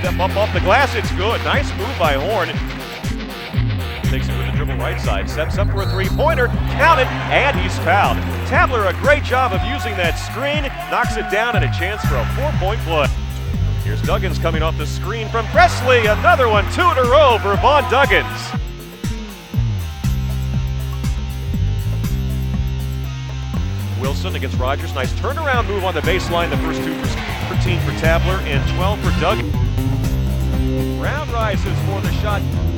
Step up off the glass, it's good. Nice move by Horn. Takes it with the dribble right side, steps up for a three-pointer, count it, and he's fouled. Tabler, a great job of using that screen, knocks it down and a chance for a four-point play. Here's Duggins coming off the screen from Presley, another one, two in a row for Vaughn Duggins. Wilson against Rogers. Nice turnaround move on the baseline. The first two for 13 for Tabler and 12 for Doug. Rises for the shot.